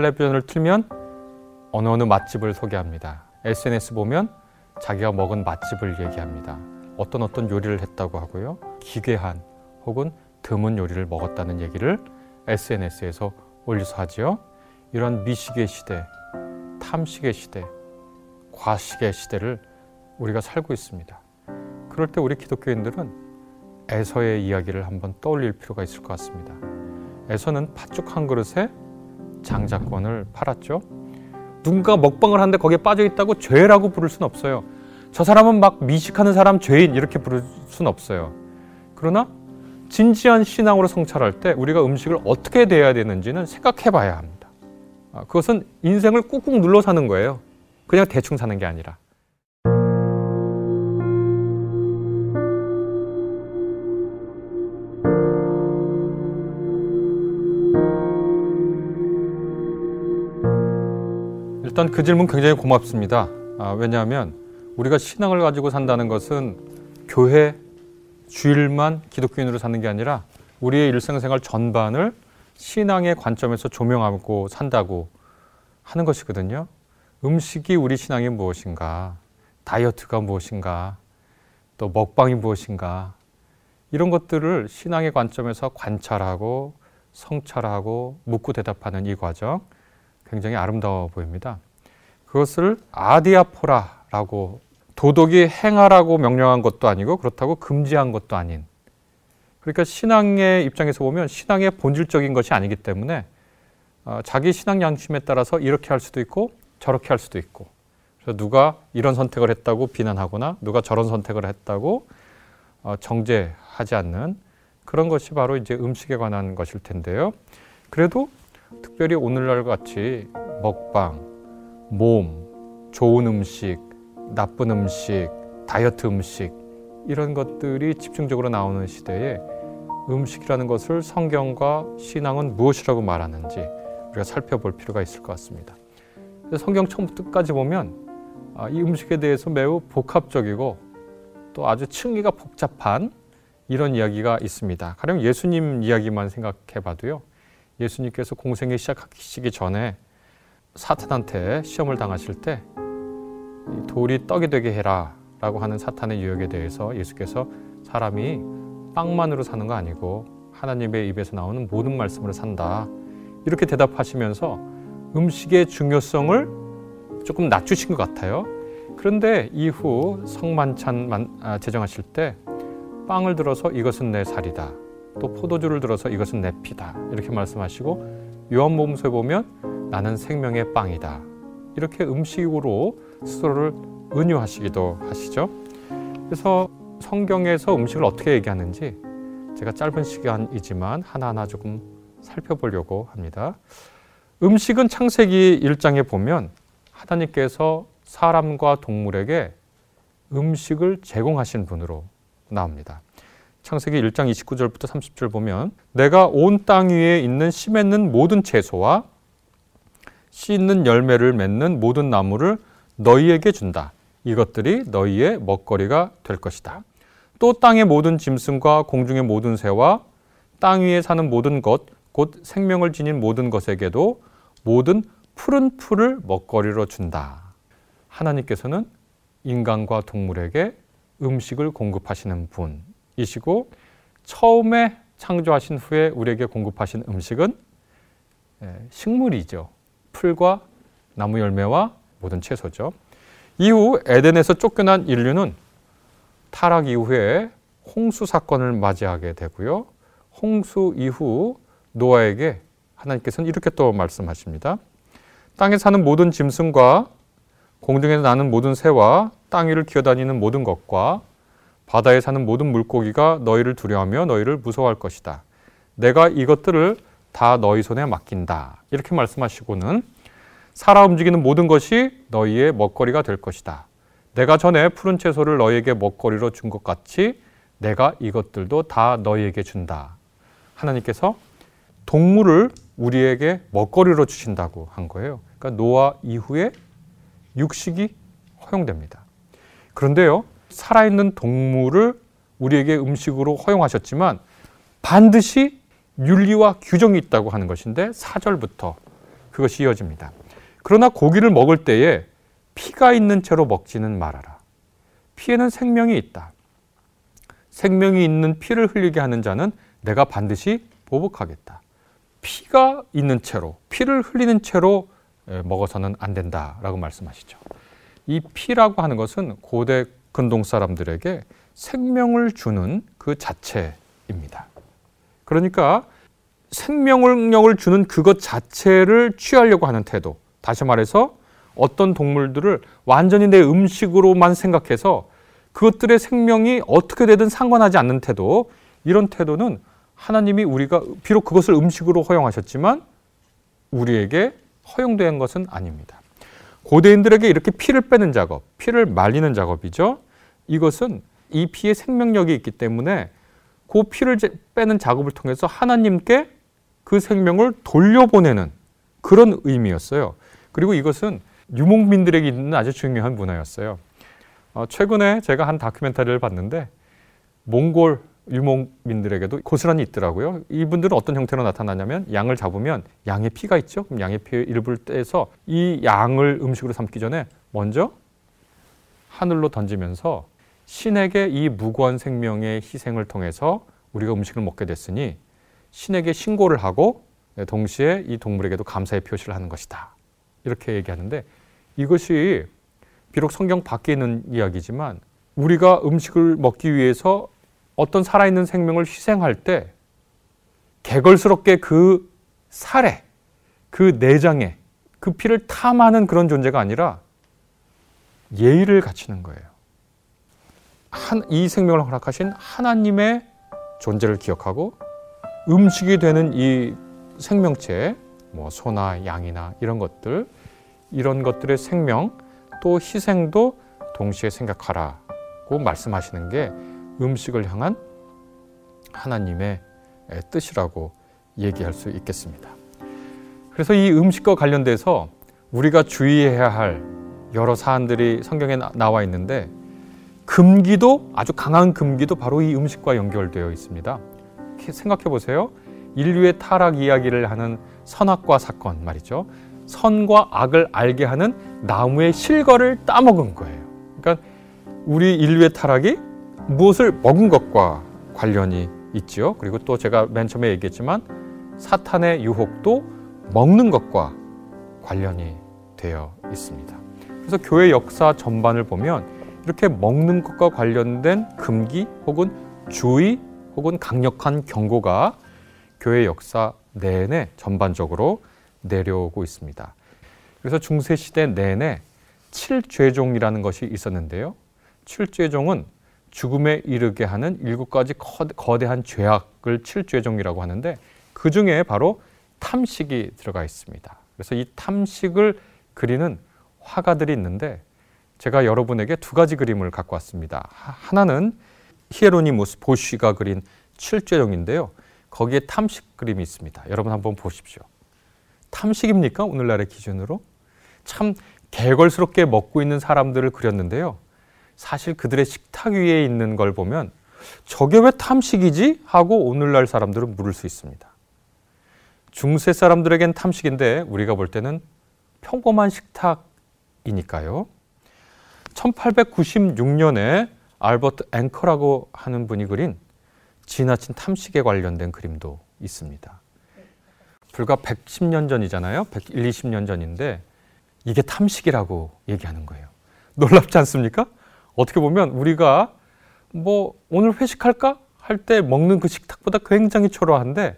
텔레비전을 틀면 어느 어느 맛집을 소개합니다. SNS 보면 자기가 먹은 맛집을 얘기합니다. 어떤 어떤 요리를 했다고 하고요. 기괴한 혹은 드문 요리를 먹었다는 얘기를 SNS에서 올려서 하지요. 이런 미식의 시대, 탐식의 시대, 과식의 시대를 우리가 살고 있습니다. 그럴 때 우리 기독교인들은 에서의 이야기를 한번 떠올릴 필요가 있을 것 같습니다. 에서는 팥죽 한 그릇에 장자권을 팔았죠. 누군가 먹방을 하는데 거기에 빠져 있다고 죄라고 부를 수는 없어요. 저 사람은 막 미식하는 사람 죄인 이렇게 부를 수는 없어요. 그러나 진지한 신앙으로 성찰할 때 우리가 음식을 어떻게 대해야 되는지는 생각해 봐야 합니다. 아, 그것은 인생을 꾹꾹 눌러 사는 거예요. 그냥 대충 사는 게 아니라. 일단 그 질문 굉장히 고맙습니다. 아, 왜냐하면 우리가 신앙을 가지고 산다는 것은 교회 주일만 기독교인으로 사는 게 아니라 우리의 일상생활 전반을 신앙의 관점에서 조명하고 산다고 하는 것이거든요. 음식이 우리 신앙이 무엇인가, 다이어트가 무엇인가, 또 먹방이 무엇인가, 이런 것들을 신앙의 관점에서 관찰하고 성찰하고 묻고 대답하는 이 과정 굉장히 아름다워 보입니다. 그것을 아디아포라라고 도덕이 행하라고 명령한 것도 아니고 그렇다고 금지한 것도 아닌 그러니까 신앙의 입장에서 보면 신앙의 본질적인 것이 아니기 때문에 어, 자기 신앙 양심에 따라서 이렇게 할 수도 있고 저렇게 할 수도 있고 그래서 누가 이런 선택을 했다고 비난하거나 누가 저런 선택을 했다고 어, 정죄하지 않는 그런 것이 바로 이제 음식에 관한 것일 텐데요. 그래도 특별히 오늘날 같이 먹방, 몸, 좋은 음식, 나쁜 음식, 다이어트 음식 이런 것들이 집중적으로 나오는 시대에 음식이라는 것을 성경과 신앙은 무엇이라고 말하는지 우리가 살펴볼 필요가 있을 것 같습니다. 성경 처음부터 끝까지 보면 아, 이 음식에 대해서 매우 복합적이고 또 아주 층위가 복잡한 이런 이야기가 있습니다. 가령 예수님 이야기만 생각해 봐도요. 예수님께서 공생에 시작하시기 전에 사탄한테 시험을 당하실 때 돌이 떡이 되게 해라 라고 하는 사탄의 유혹에 대해서 예수께서 사람이 빵만으로 사는 거 아니고 하나님의 입에서 나오는 모든 말씀으로 산다. 이렇게 대답하시면서 음식의 중요성을 조금 낮추신 것 같아요. 그런데 이후 성만찬 아, 제정하실 때 빵을 들어서 이것은 내 살이다. 또 포도주를 들어서 이것은 내 피다. 이렇게 말씀하시고 요한복음서에 보면 나는 생명의 빵이다. 이렇게 음식으로 스스로를 은유하시기도 하시죠. 그래서 성경에서 음식을 어떻게 얘기하는지 제가 짧은 시간이지만 하나하나 조금 살펴보려고 합니다. 음식은 창세기 1장에 보면 하나님께서 사람과 동물에게 음식을 제공하신 분으로 나옵니다. 창세기 1장 29절부터 30절 보면 내가 온 땅 위에 있는 씨 맺는 모든 채소와 씨 있는 열매를 맺는 모든 나무를 너희에게 준다. 이것들이 너희의 먹거리가 될 것이다. 또 땅의 모든 짐승과 공중의 모든 새와 땅 위에 사는 모든 것, 곧 생명을 지닌 모든 것에게도 모든 푸른 풀을 먹거리로 준다. 하나님께서는 인간과 동물에게 음식을 공급하시는 분 이시고 처음에 창조하신 후에 우리에게 공급하신 음식은 예, 식물이죠. 풀과 나무 열매와 모든 채소죠. 이후 에덴에서 쫓겨난 인류는 타락 이후에 홍수 사건을 맞이하게 되고요. 홍수 이후 노아에게 하나님께서는 이렇게 또 말씀하십니다. 땅에 사는 모든 짐승과 공중에 나는 모든 새와 땅 위를 기어다니는 모든 것과 바다에 사는 모든 물고기가 너희를 두려워하며 너희를 무서워할 것이다. 내가 이것들을 다 너희 손에 맡긴다. 이렇게 말씀하시고는 살아 움직이는 모든 것이 너희의 먹거리가 될 것이다. 내가 전에 푸른 채소를 너희에게 먹거리로 준 것 같이 내가 이것들도 다 너희에게 준다. 하나님께서 동물을 우리에게 먹거리로 주신다고 한 거예요. 그러니까 노아 이후에 육식이 허용됩니다. 그런데요, 살아있는 동물을 우리에게 음식으로 허용하셨지만 반드시 윤리와 규정이 있다고 하는 것인데 4절부터 그것이 이어집니다. 그러나 고기를 먹을 때에 피가 있는 채로 먹지는 말아라. 피에는 생명이 있다. 생명이 있는 피를 흘리게 하는 자는 내가 반드시 보복하겠다. 피가 있는 채로, 피를 흘리는 채로 먹어서는 안 된다라고 말씀하시죠. 이 피라고 하는 것은 고대 근동 사람들에게 생명을 주는 그 자체입니다. 그러니까 생명력을 주는 그것 자체를 취하려고 하는 태도. 다시 말해서 어떤 동물들을 완전히 내 음식으로만 생각해서 그것들의 생명이 어떻게 되든 상관하지 않는 태도. 이런 태도는 하나님이 우리가 비록 그것을 음식으로 허용하셨지만 우리에게 허용된 것은 아닙니다. 고대인들에게 이렇게 피를 빼는 작업, 피를 말리는 작업이죠. 이것은 이 피에 생명력이 있기 때문에 그 피를 빼는 작업을 통해서 하나님께 그 생명을 돌려보내는 그런 의미였어요. 그리고 이것은 유목민들에게 있는 아주 중요한 문화였어요. 어, 최근에 제가 한 다큐멘터리를 봤는데 몽골 유목민들에게도 고스란히 있더라고요. 이분들은 어떤 형태로 나타나냐면 양을 잡으면 양의 피가 있죠. 그럼 양의 피 일부를 떼서 이 양을 음식으로 삼기 전에 먼저 하늘로 던지면서 신에게 이 무고한 생명의 희생을 통해서 우리가 음식을 먹게 됐으니 신에게 신고를 하고 동시에 이 동물에게도 감사의 표시를 하는 것이다. 이렇게 얘기하는데 이것이 비록 성경 밖에 있는 이야기지만 우리가 음식을 먹기 위해서 어떤 살아있는 생명을 희생할 때 개걸스럽게 그 살에 그 내장에 그 피를 탐하는 그런 존재가 아니라 예의를 갖추는 거예요. 한, 이 생명을 허락하신 하나님의 존재를 기억하고 음식이 되는 이 생명체, 뭐 소나 양이나 이런 것들, 이런 것들의 생명 또 희생도 동시에 생각하라고 말씀하시는 게 음식을 향한 하나님의 뜻이라고 얘기할 수 있겠습니다. 그래서 이 음식과 관련돼서 우리가 주의해야 할 여러 사안들이 성경에 나와 있는데 금기도 아주 강한 금기도 바로 이 음식과 연결되어 있습니다. 생각해 보세요. 인류의 타락 이야기를 하는 선악과 사건 말이죠. 선과 악을 알게 하는 나무의 실과를 따먹은 거예요. 그러니까 우리 인류의 타락이 무엇을 먹은 것과 관련이 있지요. 그리고 또 제가 맨 처음에 얘기했지만 사탄의 유혹도 먹는 것과 관련이 되어 있습니다. 그래서 교회 역사 전반을 보면 이렇게 먹는 것과 관련된 금기 혹은 주의 혹은 강력한 경고가 교회 역사 내내 전반적으로 내려오고 있습니다. 그래서 중세 시대 내내 칠죄종이라는 것이 있었는데요. 칠죄종은 죽음에 이르게 하는 일곱 가지 거대한 죄악을 칠죄 종이라고 하는데 그 중에 바로 탐식이 들어가 있습니다. 그래서 이 탐식을 그리는 화가들이 있는데 제가 여러분에게 두 가지 그림을 갖고 왔습니다. 하나는 히에로니무스 보쉬가 그린 칠죄종인데요. 거기에 탐식 그림이 있습니다. 여러분 한번 보십시오. 탐식입니까? 오늘날의 기준으로? 참 개걸스럽게 먹고 있는 사람들을 그렸는데요. 사실 그들의 식탁 위에 있는 걸 보면 저게 왜 탐식이지? 하고 오늘날 사람들은 물을 수 있습니다. 중세 사람들에겐 탐식인데 우리가 볼 때는 평범한 식탁이니까요. 1896년에 알버트 앵커라고 하는 분이 그린 지나친 탐식에 관련된 그림도 있습니다. 불과 110년 전이잖아요. 120년 전인데 이게 탐식이라고 얘기하는 거예요. 놀랍지 않습니까? 어떻게 보면 우리가 뭐 오늘 회식할까 할 때 먹는 그 식탁보다 굉장히 초라한데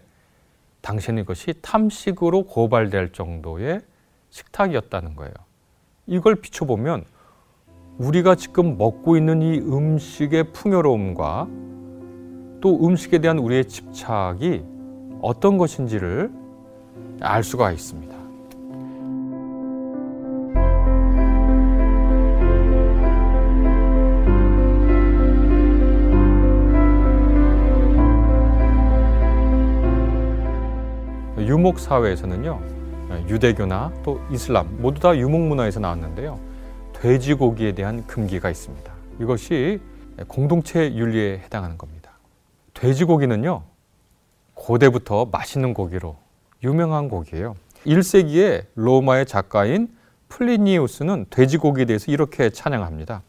당시에는 이것이 탐식으로 고발될 정도의 식탁이었다는 거예요. 이걸 비춰보면 우리가 지금 먹고 있는 이 음식의 풍요로움과 또 음식에 대한 우리의 집착이 어떤 것인지를 알 수가 있습니다. 유목 사회에서는요, 유대교나 또 이슬람 모두 다 유목 문화에서 나왔는데요. 돼지고기에 대한 금기가 있습니다. 이것이 공동체 윤리에 해당하는 겁니다. 돼지고기는요, 고대부터 맛있는 고기로 유명한 고기예요. 1세기에 로마의 작가인 플리니우스는 돼지고기에 대해서 이렇게 찬양합니다.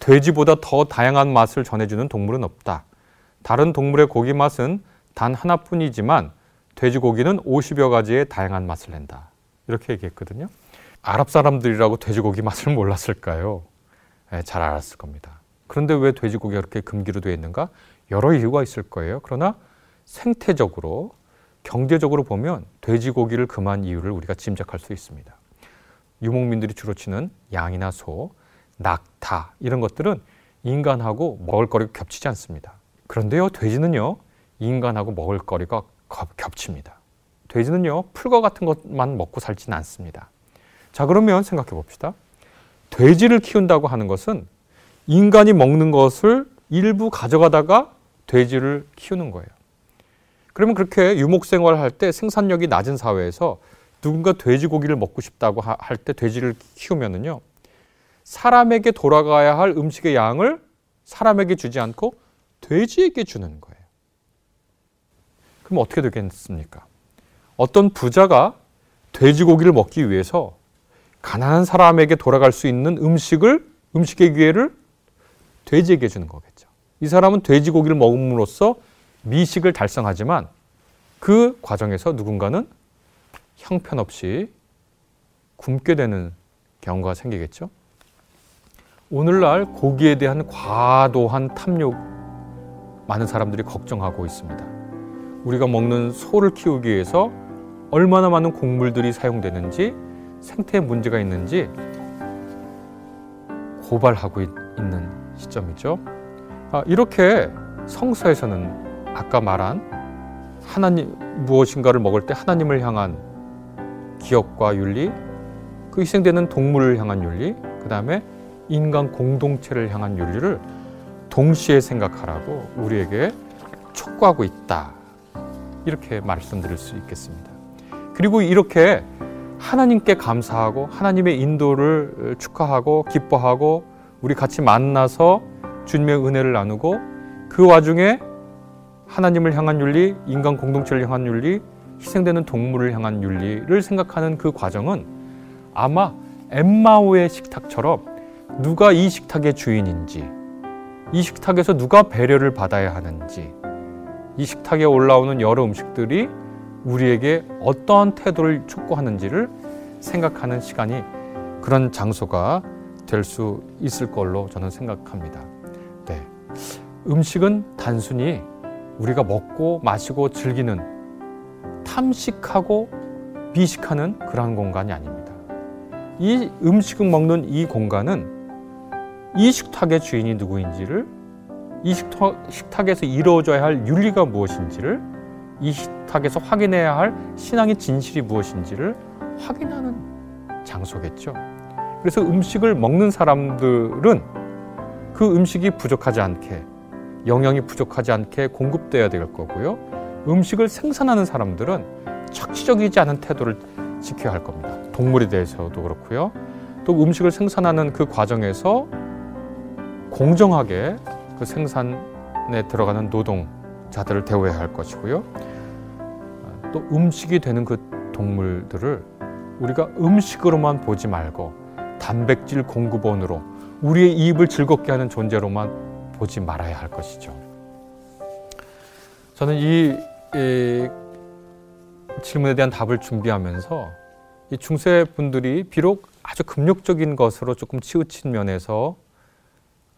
돼지보다 더 다양한 맛을 전해주는 동물은 없다. 다른 동물의 고기 맛은 단 하나뿐이지만 돼지고기는 50여 가지의 다양한 맛을 낸다. 이렇게 얘기했거든요. 아랍 사람들이라고 돼지고기 맛을 몰랐을까요? 네, 잘 알았을 겁니다. 그런데 왜 돼지고기가 그렇게 금기로 되어 있는가? 여러 이유가 있을 거예요. 그러나 생태적으로, 경제적으로 보면 돼지고기를 금한 이유를 우리가 짐작할 수 있습니다. 유목민들이 주로 치는 양이나 소, 낙타 이런 것들은 인간하고 먹을거리가 겹치지 않습니다. 그런데요, 돼지는요, 인간하고 먹을거리가 겹칩니다. 돼지는요, 풀과 같은 것만 먹고 살지는 않습니다. 자, 그러면 생각해 봅시다. 돼지를 키운다고 하는 것은 인간이 먹는 것을 일부 가져가다가 돼지를 키우는 거예요. 그러면 그렇게 유목 생활할 때 생산력이 낮은 사회에서 누군가 돼지고기를 먹고 싶다고 할 때 돼지를 키우면은요. 사람에게 돌아가야 할 음식의 양을 사람에게 주지 않고 돼지에게 주는 거예요. 그럼 어떻게 되겠습니까? 어떤 부자가 돼지고기를 먹기 위해서 가난한 사람에게 돌아갈 수 있는 음식을 음식의 기회를 돼지에게 주는 거겠죠. 이 사람은 돼지고기를 먹음으로써 미식을 달성하지만 그 과정에서 누군가는 형편없이 굶게 되는 경우가 생기겠죠. 오늘날 고기에 대한 과도한 탐욕 많은 사람들이 걱정하고 있습니다. 우리가 먹는 소를 키우기 위해서 얼마나 많은 곡물들이 사용되는지 생태에 문제가 있는지 고발하고 있 는 시점이죠. 아, 이렇게 성서에서는 아까 말한 하나님 무엇인가를 먹을 때 하나님을 향한 기업과 윤리, 그 희생되는 동물을 향한 윤리, 그 다음에 인간 공동체를 향한 윤리를 동시에 생각하라고 우리에게 촉구하고 있다. 이렇게 말씀드릴 수 있겠습니다. 그리고 이렇게 하나님께 감사하고 하나님의 인도를 축하하고 기뻐하고 우리 같이 만나서 주님의 은혜를 나누고 그 와중에 하나님을 향한 윤리, 인간 공동체를 향한 윤리, 희생되는 동물을 향한 윤리를 생각하는 그 과정은 아마 엠마오의 식탁처럼 누가 이 식탁의 주인인지, 이 식탁에서 누가 배려를 받아야 하는지, 이 식탁에 올라오는 여러 음식들이 우리에게 어떠한 태도를 촉구하는지를 생각하는 시간이 그런 장소가 될 수 있을 걸로 저는 생각합니다. 네. 음식은 단순히 우리가 먹고 마시고 즐기는 탐식하고 미식하는 그러한 공간이 아닙니다. 이 음식을 먹는 이 공간은 이 식탁의 주인이 누구인지를 이 식탁, 에서 이루어져야 할 윤리가 무엇인지를 이 식탁에서 확인해야 할 신앙의 진실이 무엇인지를 확인하는 장소겠죠. 그래서 음식을 먹는 사람들은 그 음식이 부족하지 않게 영양이 부족하지 않게 공급돼야 될 거고요. 음식을 생산하는 사람들은 착취적이지 않은 태도를 지켜야 할 겁니다. 동물에 대해서도 그렇고요. 또 음식을 생산하는 그 과정에서 공정하게 그 생산에 들어가는 노동자들을 대우해야 할 것이고요. 또 음식이 되는 그 동물들을 우리가 음식으로만 보지 말고 단백질 공급원으로 우리의 입을 즐겁게 하는 존재로만 보지 말아야 할 것이죠. 저는 이, 이 질문에 대한 답을 준비하면서 이 중세 분들이 비록 아주 금욕적인 것으로 조금 치우친 면에서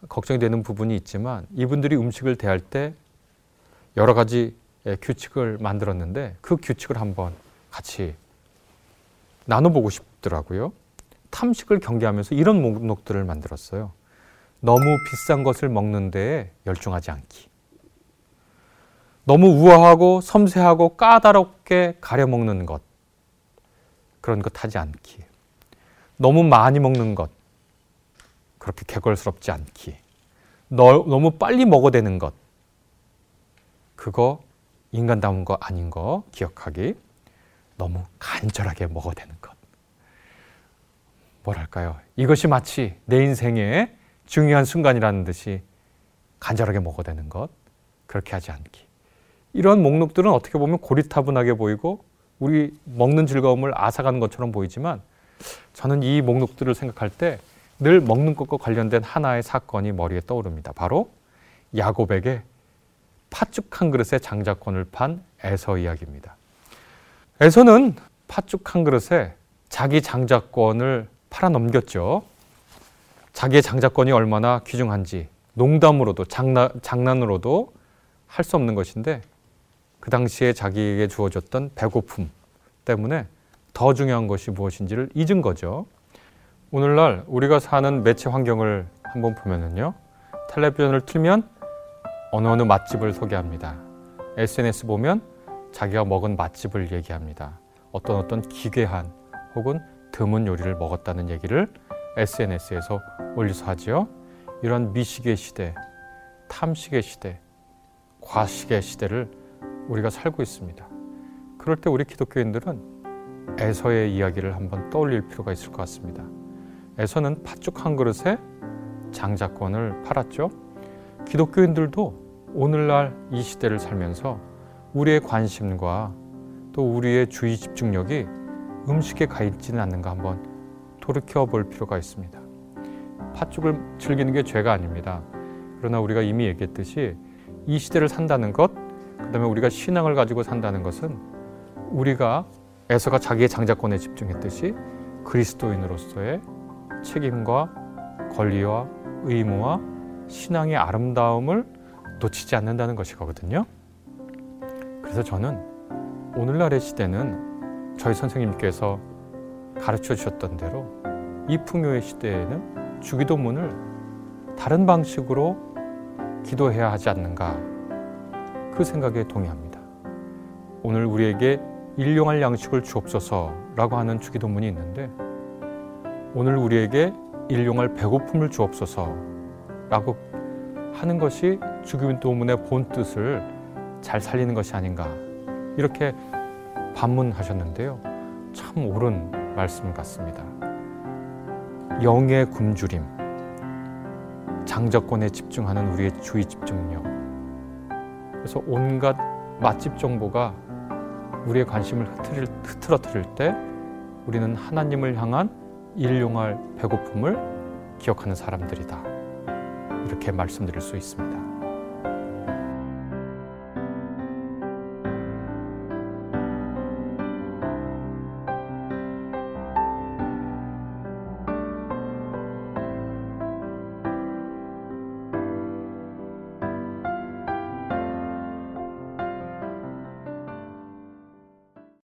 걱정이 되는 부분이 있지만 이분들이 음식을 대할 때 여러 가지 규칙을 만들었는데 그 규칙을 한번 같이 나눠보고 싶더라고요. 탐식을 경계하면서 이런 목록들을 만들었어요. 너무 비싼 것을 먹는 데에 열중하지 않기. 너무 우아하고 섬세하고 까다롭게 가려 먹는 것. 그런 것 하지 않기. 너무 많이 먹는 것. 그렇게 개걸스럽지 않기. 너, 너무 빨리 먹어대는 것. 그거 인간다운 거 아닌 거 기억하기. 너무 간절하게 먹어대는 것. 뭐랄까요. 이것이 마치 내 인생의 중요한 순간이라는 듯이 간절하게 먹어대는 것. 그렇게 하지 않기. 이런 목록들은 어떻게 보면 고리타분하게 보이고 우리 먹는 즐거움을 앗아가는 것처럼 보이지만 저는 이 목록들을 생각할 때 늘 먹는 것과 관련된 하나의 사건이 머리에 떠오릅니다. 바로 야곱에게 팥죽 한 그릇의 장자권을 판 에서 이야기입니다. 에서는 팥죽 한 그릇에 자기 장자권을 팔아 넘겼죠. 자기의 장자권이 얼마나 귀중한지 농담으로도 장난, 장난으로도 할 수 없는 것인데 그 당시에 자기에게 주어졌던 배고픔 때문에 더 중요한 것이 무엇인지를 잊은 거죠. 오늘날 우리가 사는 매체 환경을 한번 보면은요. 텔레비전을 틀면 어느 어느 맛집을 소개합니다. SNS 보면 자기가 먹은 맛집을 얘기합니다. 어떤 어떤 기괴한 혹은 드문 요리를 먹었다는 얘기를 SNS에서 올려서 하지요. 이런 미식의 시대, 탐식의 시대, 과식의 시대를 우리가 살고 있습니다. 그럴 때 우리 기독교인들은 에서의 이야기를 한번 떠올릴 필요가 있을 것 같습니다. 에서는 팥죽 한 그릇에 장자권을 팔았죠. 기독교인들도 오늘날 이 시대를 살면서 우리의 관심과 또 우리의 주의 집중력이 음식에 가 있지는 않는가 한번 돌이켜 볼 필요가 있습니다. 팥죽을 즐기는 게 죄가 아닙니다. 그러나 우리가 이미 얘기했듯이 이 시대를 산다는 것, 그 다음에 우리가 신앙을 가지고 산다는 것은 우리가 에서가 자기의 장자권에 집중했듯이 그리스도인으로서의 책임과 권리와 의무와 신앙의 아름다움을 놓치지 않는다는 것이거든요. 그래서 저는 오늘날의 시대는 저희 선생님께서 가르쳐 주셨던 대로 이 풍요의 시대에는 주기도문을 다른 방식으로 기도해야 하지 않는가 그 생각에 동의합니다. 오늘 우리에게 일용할 양식을 주옵소서라고 하는 주기도문이 있는데 오늘 우리에게 일용할 배고픔을 주옵소서 라고 하는 것이 주기도문의 본 뜻을 잘 살리는 것이 아닌가 이렇게 반문하셨는데요. 참 옳은 말씀 같습니다. 영의 굶주림, 장자권에 집중하는 우리의 주의 집중력. 그래서 온갖 맛집 정보가 우리의 관심을 흐트러뜨릴 때 우리는 하나님을 향한 일용할 배고픔을 기억하는 사람들이다. 이렇게 말씀드릴 수 있습니다.